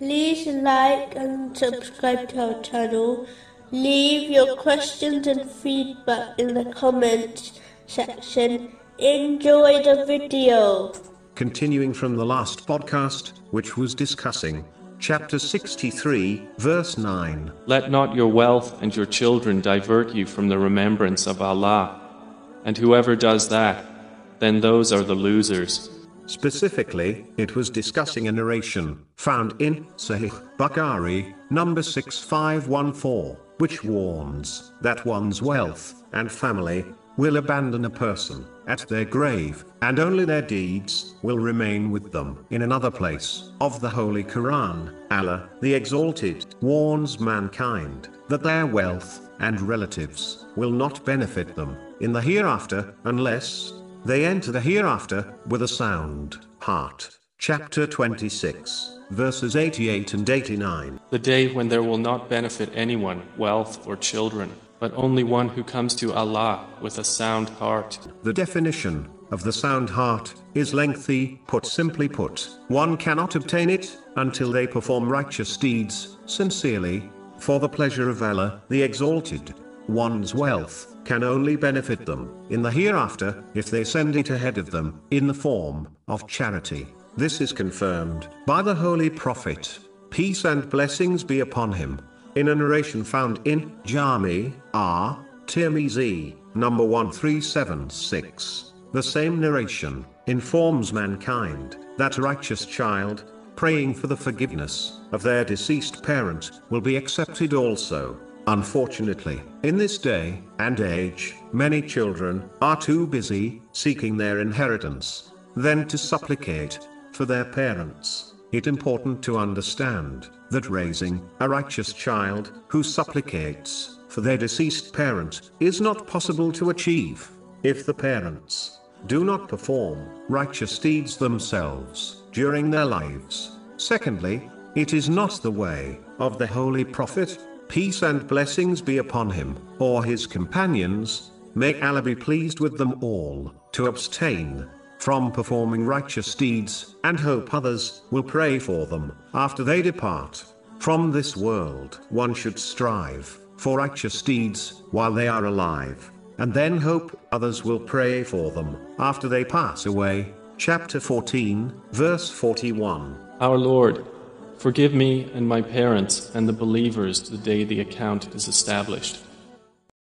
like and subscribe to our channel. Leave your questions and feedback in the comments section. Enjoy the video. Continuing from the last podcast, which was discussing chapter 63, verse 9. Let not your wealth and your children divert you from the remembrance of Allah. And whoever does that, then those are the losers. Specifically, it was discussing a narration found in Sahih Bukhari, number 6514, which warns that one's wealth and family will abandon a person at their grave, and only their deeds will remain with them. In another place of the Holy Quran, Allah, the Exalted, warns mankind that their wealth and relatives will not benefit them in the hereafter unless they enter the hereafter with a sound heart. Chapter 26, verses 88 and 89. The day when there will not benefit anyone, wealth or children, but only one who comes to Allah with a sound heart. The definition of the sound heart is lengthy, put simply put, one cannot obtain it until they perform righteous deeds sincerely for the pleasure of Allah, the Exalted. One's wealth can only benefit them in the hereafter if they send it ahead of them in the form of charity. This is confirmed by the Holy Prophet. Peace and blessings be upon him. In a narration found in Jami R. Tirmizi, number 1376, the same narration informs mankind that righteous child, praying for the forgiveness of their deceased parent, will be accepted also. Unfortunately, in this day and age, many children are too busy seeking their inheritance than to supplicate for their parents. It important to understand that raising a righteous child who supplicates for their deceased parent is not possible to achieve if the parents do not perform righteous deeds themselves during their lives. Secondly, it is not the way of the Holy Prophet, peace and blessings be upon him, or his companions, may Allah be pleased with them all, to abstain from performing righteous deeds, and hope others will pray for them after they depart from this world. One should strive for righteous deeds while they are alive, and then hope others will pray for them after they pass away. Chapter 14, verse 41. Our Lord, forgive me and my parents and the believers the day the account is established.